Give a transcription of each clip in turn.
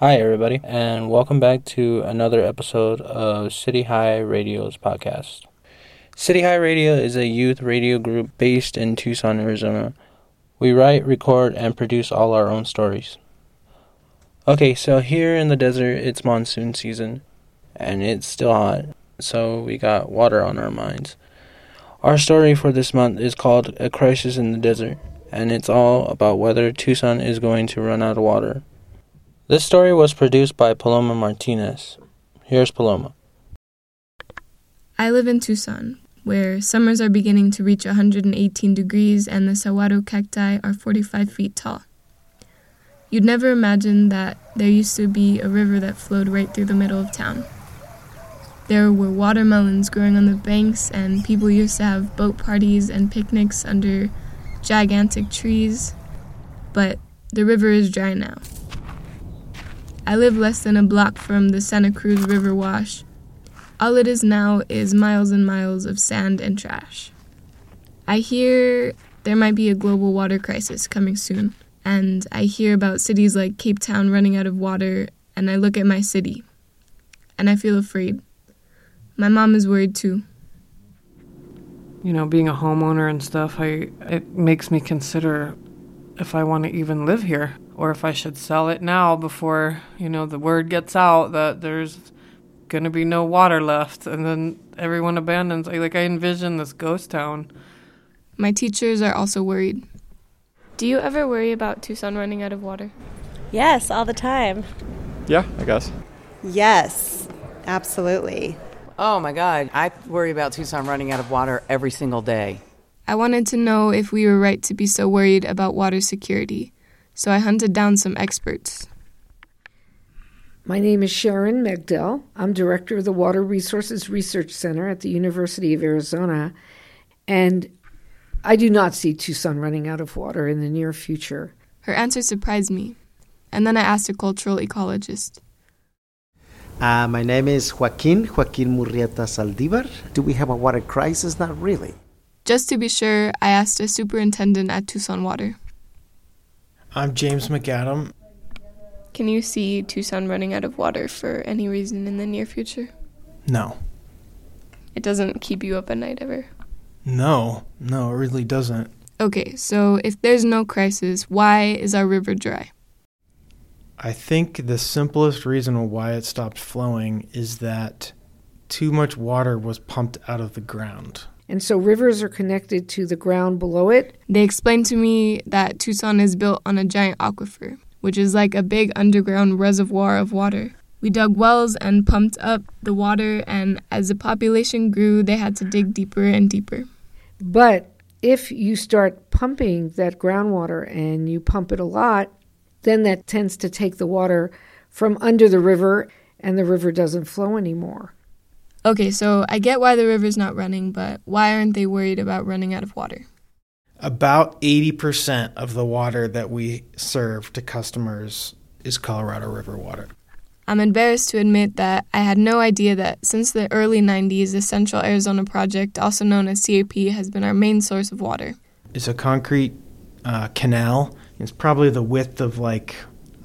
Hi, everybody, and welcome back to another episode of City High Radio's podcast. City High Radio is a youth radio group based in Tucson, Arizona. We write, record, and produce all our own stories. Okay, so here in the desert, it's monsoon season, and it's still hot, so we got water on our minds. Our story for this month is called A Crisis in the Desert, and it's all about whether Tucson is going to run out of water. This story was produced by Paloma Martinez. Here's Paloma. I live in Tucson, where summers are beginning to reach 118 degrees and the saguaro cacti are 45 feet tall. You'd never imagine that there used to be a river that flowed right through the middle of town. There were watermelons growing on the banks, and people used to have boat parties and picnics under gigantic trees. But the river is dry now. I live less than a block from the Santa Cruz River wash. All it is now is miles and miles of sand and trash. I hear there might be a global water crisis coming soon, and I hear about cities like Cape Town running out of water, and I look at my city, and I feel afraid. My mom is worried too. You know, being a homeowner and stuff, I it makes me consider if I want to even live here or if I should sell it now before, you know, the word gets out that there's going to be no water left and then everyone abandons. Like I envision this ghost town. My teachers are also worried. Do you ever worry about Tucson running out of water? Yes, all the time. Yeah, I guess. Yes, absolutely. Oh my God, I worry about Tucson running out of water every single day. I wanted to know if we were right to be so worried about water security so I hunted down some experts. My name is Sharon Megdal. I'm director of the Water Resources Research Center at the University of Arizona, and I do not see Tucson running out of water in the near future. Her answer surprised me, and then I asked a cultural ecologist. Uh, my name is Joaquin, Joaquin Murrieta Saldivar. Do we have a water crisis? Not really. Just to be sure, I asked a superintendent at Tucson Water. I'm James McAdam. Can you see Tucson running out of water for any reason in the near future? No. It doesn't keep you up at night ever? No, no, it really doesn't. Okay, so if there's no crisis, why is our river dry? I think the simplest reason why it stopped flowing is that too much water was pumped out of the ground. And so rivers are connected to the ground below it. They explained to me that Tucson is built on a giant aquifer, which is like a big underground reservoir of water. We dug wells and pumped up the water, and as the population grew, they had to dig deeper and deeper. But if you start pumping that groundwater and you pump it a lot, then that tends to take the water from under the river, and the river doesn't flow anymore. Okay, so I get why the river's not running, but why aren't they worried about running out of water? About 80% of the water that we serve to customers is Colorado River water. I'm embarrassed to admit that I had no idea that since the early 90s, the Central Arizona Project, also known as CAP, has been our main source of water. It's a concrete uh, canal. It's probably the width of like,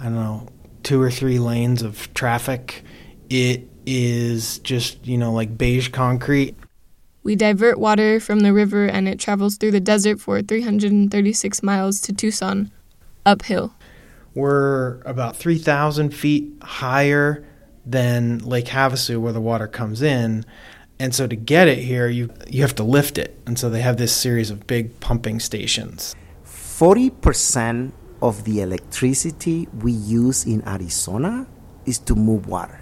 I don't know, two or three lanes of traffic. It is just, you know, like beige concrete. We divert water from the river and it travels through the desert for 336 miles to Tucson, uphill. We're about 3,000 feet higher than Lake Havasu, where the water comes in. And so to get it here, you, you have to lift it. And so they have this series of big pumping stations. 40% of the electricity we use in Arizona is to move water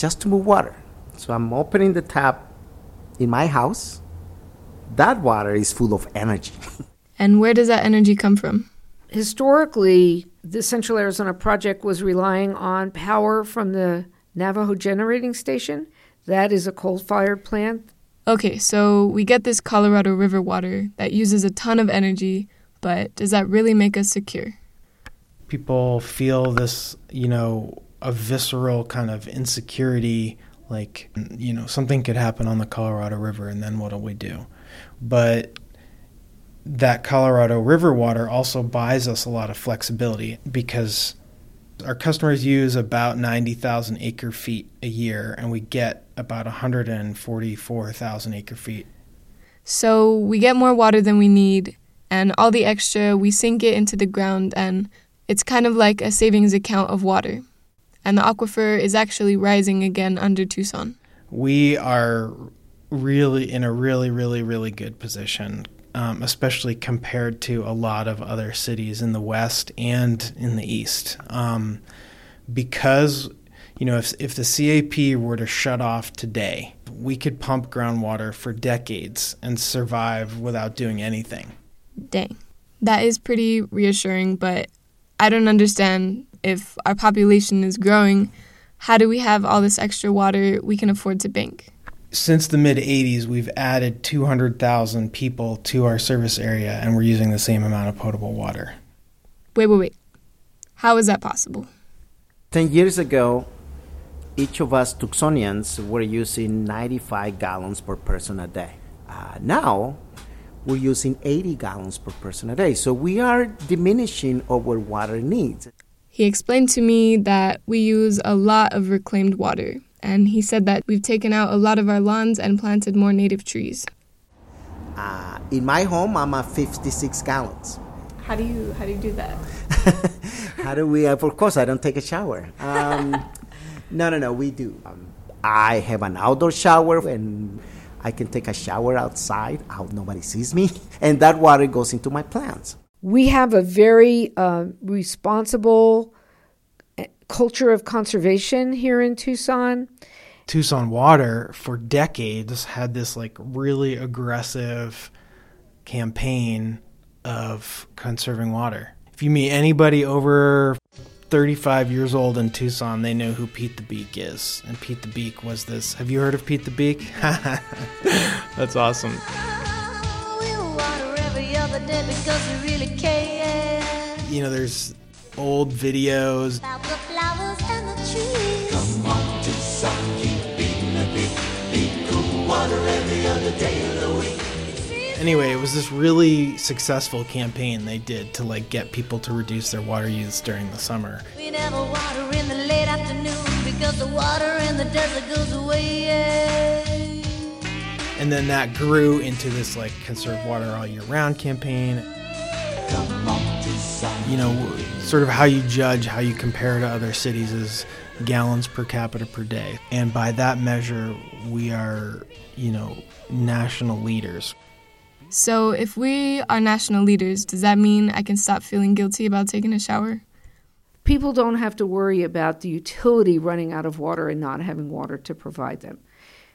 just to move water. So I'm opening the tap in my house. That water is full of energy. and where does that energy come from? Historically, the Central Arizona Project was relying on power from the Navajo Generating Station. That is a coal fired plant. Okay, so we get this Colorado River water that uses a ton of energy, but does that really make us secure? People feel this, you know, a visceral kind of insecurity like you know something could happen on the Colorado River and then what do we do but that Colorado River water also buys us a lot of flexibility because Our customers use about 90,000 acre feet a year, and we get about 144,000 acre feet. So we get more water than we need, and all the extra, we sink it into the ground, and it's kind of like a savings account of water. And the aquifer is actually rising again under Tucson. We are really in a really, really, really good position, um, especially compared to a lot of other cities in the West and in the East. Um, because, you know, if, if the CAP were to shut off today, we could pump groundwater for decades and survive without doing anything. Dang. That is pretty reassuring, but I don't understand if our population is growing, how do we have all this extra water we can afford to bank? Since the mid 80s, we've added 200,000 people to our service area and we're using the same amount of potable water. Wait, wait, wait. How is that possible? 10 years ago, each of us Tucsonians were using 95 gallons per person a day. Uh, now, we're using 80 gallons per person a day. So we are diminishing our water needs. He explained to me that we use a lot of reclaimed water, and he said that we've taken out a lot of our lawns and planted more native trees. Uh, in my home, I'm at 56 gallons. How do you how do you do that? how do we? Of course, I don't take a shower. Um, no, no, no. We do. Um, I have an outdoor shower and I can take a shower outside. Out nobody sees me, and that water goes into my plants. We have a very uh, responsible eh, culture of conservation here in Tucson. Tucson Water for decades had this like really aggressive campaign of conserving water. If you meet anybody over 35 years old in Tucson, they know who Pete the Beak is. And Pete the Beak was this. Have you heard of Pete the Beak? That's awesome. You know, there's old videos. Anyway, it was this really successful campaign they did to like get people to reduce their water use during the summer. We never water in the late afternoon because the water in the desert goes away. And then that grew into this like conserve water all year round campaign. You know, sort of how you judge, how you compare to other cities is gallons per capita per day. And by that measure, we are, you know, national leaders. So, if we are national leaders, does that mean I can stop feeling guilty about taking a shower? People don't have to worry about the utility running out of water and not having water to provide them.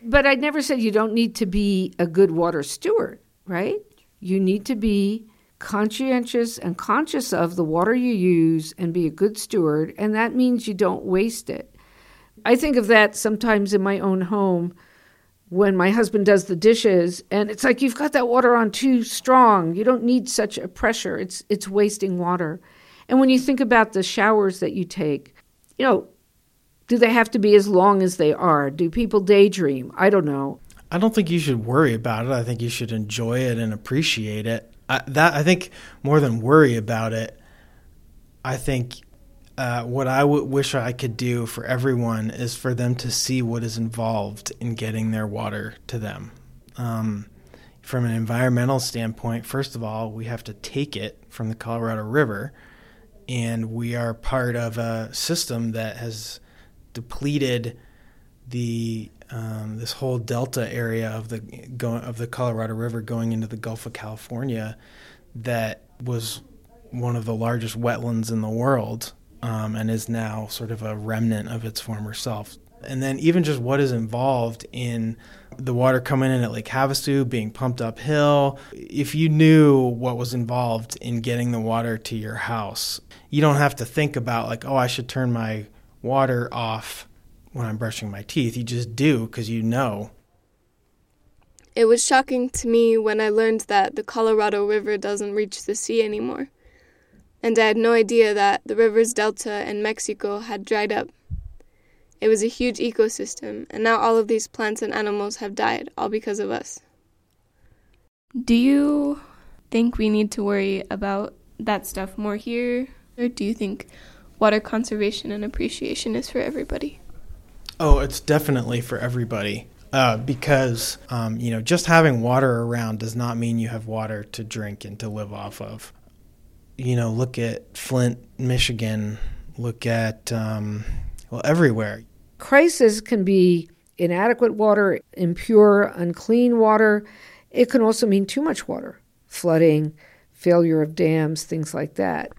But I never said you don't need to be a good water steward, right? You need to be conscientious and conscious of the water you use and be a good steward, and that means you don't waste it. I think of that sometimes in my own home when my husband does the dishes and it's like you've got that water on too strong. You don't need such a pressure. It's it's wasting water. And when you think about the showers that you take, you know, do they have to be as long as they are? Do people daydream? I don't know. I don't think you should worry about it. I think you should enjoy it and appreciate it. I, that I think more than worry about it, I think uh, what I w- wish I could do for everyone is for them to see what is involved in getting their water to them. Um, from an environmental standpoint, first of all, we have to take it from the Colorado River, and we are part of a system that has depleted the um, this whole delta area of the go, of the Colorado River going into the Gulf of California that was one of the largest wetlands in the world um, and is now sort of a remnant of its former self. And then even just what is involved in the water coming in at Lake Havasu, being pumped uphill. If you knew what was involved in getting the water to your house, you don't have to think about like, oh, I should turn my water off when I'm brushing my teeth. You just do because you know. It was shocking to me when I learned that the Colorado River doesn't reach the sea anymore and I had no idea that the river's delta in Mexico had dried up. It was a huge ecosystem, and now all of these plants and animals have died, all because of us. Do you think we need to worry about that stuff more here? Or do you think water conservation and appreciation is for everybody? Oh, it's definitely for everybody. Uh, because um, you know, just having water around does not mean you have water to drink and to live off of. You know, look at Flint, Michigan. Look at um, well, everywhere. Crisis can be inadequate water, impure, unclean water. It can also mean too much water, flooding, failure of dams, things like that.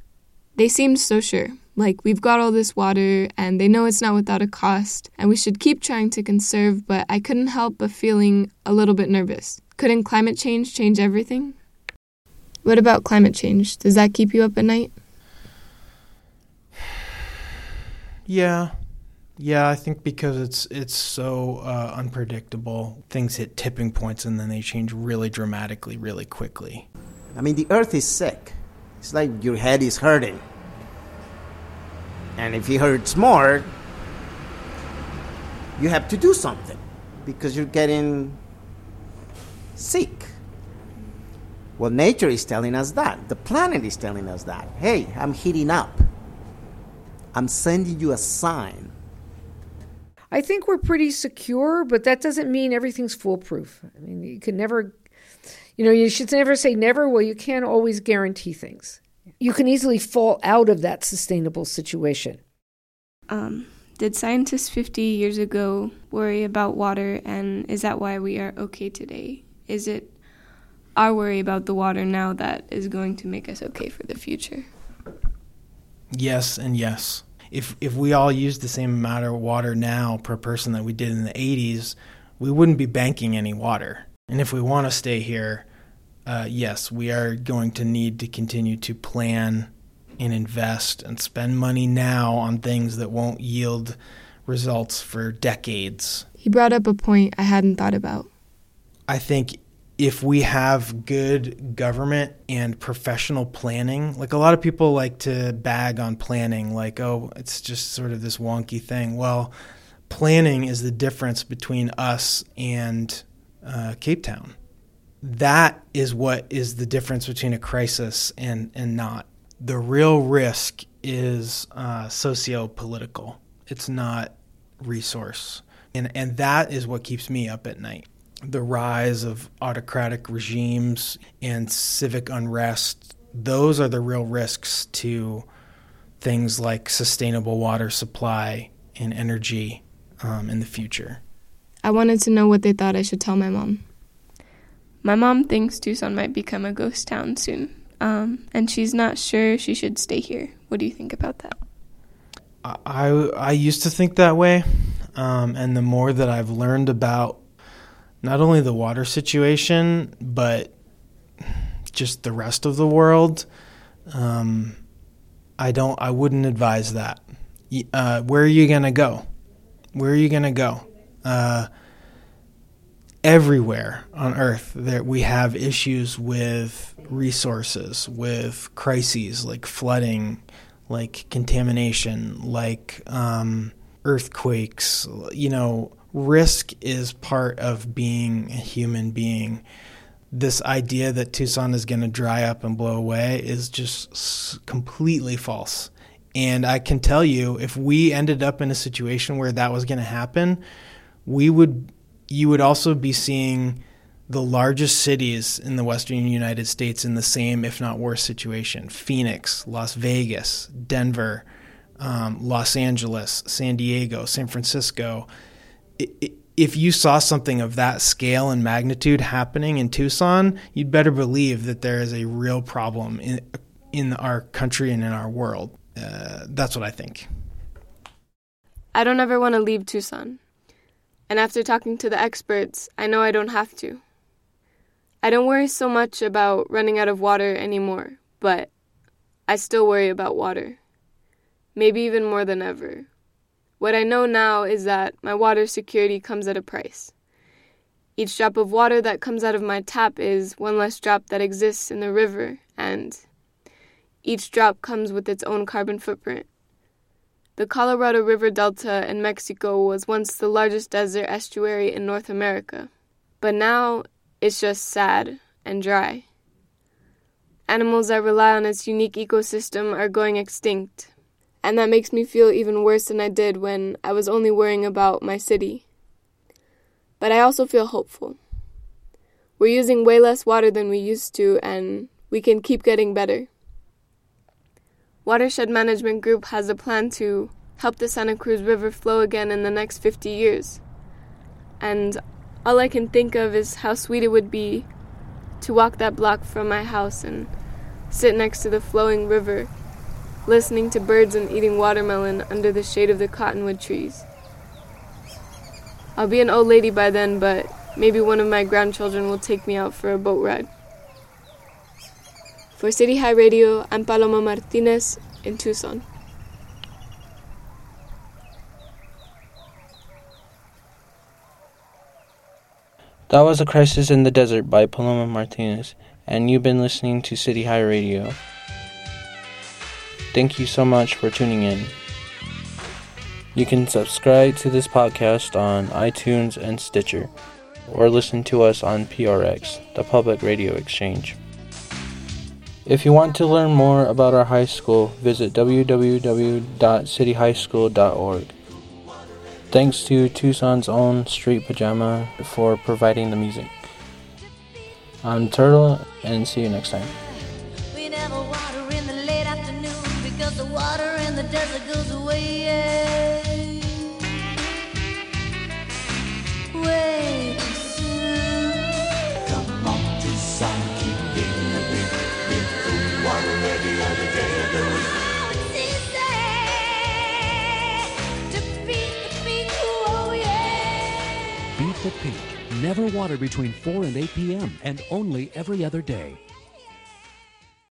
They seemed so sure. Like, we've got all this water, and they know it's not without a cost, and we should keep trying to conserve, but I couldn't help but feeling a little bit nervous. Couldn't climate change change everything? What about climate change? Does that keep you up at night? Yeah. Yeah, I think because it's it's so uh, unpredictable, things hit tipping points and then they change really dramatically, really quickly. I mean, the earth is sick. It's like your head is hurting. And if it hurts more, you have to do something because you're getting sick. Well, nature is telling us that. The planet is telling us that. Hey, I'm heating up. I'm sending you a sign. I think we're pretty secure, but that doesn't mean everything's foolproof. I mean, you can never, you know, you should never say never. Well, you can't always guarantee things. You can easily fall out of that sustainable situation. Um, did scientists 50 years ago worry about water, and is that why we are okay today? Is it our worry about the water now that is going to make us okay for the future? Yes, and yes. If if we all used the same amount of water now per person that we did in the 80s, we wouldn't be banking any water. And if we want to stay here, uh, yes, we are going to need to continue to plan and invest and spend money now on things that won't yield results for decades. He brought up a point I hadn't thought about. I think if we have good government and professional planning, like a lot of people like to bag on planning, like, oh, it's just sort of this wonky thing. Well, planning is the difference between us and uh, Cape Town. That is what is the difference between a crisis and, and not. The real risk is uh, socio political, it's not resource. And, and that is what keeps me up at night the rise of autocratic regimes and civic unrest, those are the real risks to things like sustainable water supply and energy um, in the future. I wanted to know what they thought I should tell my mom. My mom thinks Tucson might become a ghost town soon, um, and she's not sure she should stay here. What do you think about that? I, I used to think that way, um, and the more that I've learned about not only the water situation, but just the rest of the world. Um, I don't. I wouldn't advise that. Uh, where are you gonna go? Where are you gonna go? Uh, everywhere on Earth, that we have issues with resources, with crises like flooding, like contamination, like um, earthquakes. You know, risk is part of being a human being. This idea that Tucson is going to dry up and blow away is just completely false. And I can tell you, if we ended up in a situation where that was going to happen, we would, you would also be seeing the largest cities in the western United States in the same, if not worse, situation Phoenix, Las Vegas, Denver, um, Los Angeles, San Diego, San Francisco if you saw something of that scale and magnitude happening in Tucson, you'd better believe that there is a real problem in in our country and in our world. Uh, that's what I think. I don't ever want to leave Tucson. And after talking to the experts, I know I don't have to. I don't worry so much about running out of water anymore, but I still worry about water. Maybe even more than ever. What I know now is that my water security comes at a price. Each drop of water that comes out of my tap is one less drop that exists in the river, and each drop comes with its own carbon footprint. The Colorado River Delta in Mexico was once the largest desert estuary in North America, but now it's just sad and dry. Animals that rely on its unique ecosystem are going extinct, And that makes me feel even worse than I did when I was only worrying about my city. But I also feel hopeful. We're using way less water than we used to, and we can keep getting better. Watershed Management Group has a plan to help the Santa Cruz River flow again in the next 50 years. And all I can think of is how sweet it would be to walk that block from my house and sit next to the flowing river, listening to birds and eating watermelon under the shade of the cottonwood trees. I'll be an old lady by then, but maybe one of my grandchildren will take me out for a boat ride. For City High Radio, I'm Paloma Martinez in Tucson. That was A Crisis in the Desert by Paloma Martinez, and you've been listening to City High Radio. Thank you so much for tuning in. You can subscribe to this podcast on iTunes and Stitcher, or listen to us on PRX, the Public Radio Exchange. If you want to learn more about our high school, visit www.cityhighschool.org. Thanks to Tucson's own Street Pajama for providing the music. I'm Turtle, and see you next time. We never water in the because the water in the desert goes away. Way too soon. Come on, Tucson, keep getting a bit, bit food water every other day of the week. It's easy to beat the peak, oh yeah. Beat the peak. Never water between 4 and 8 p.m. and only every other day.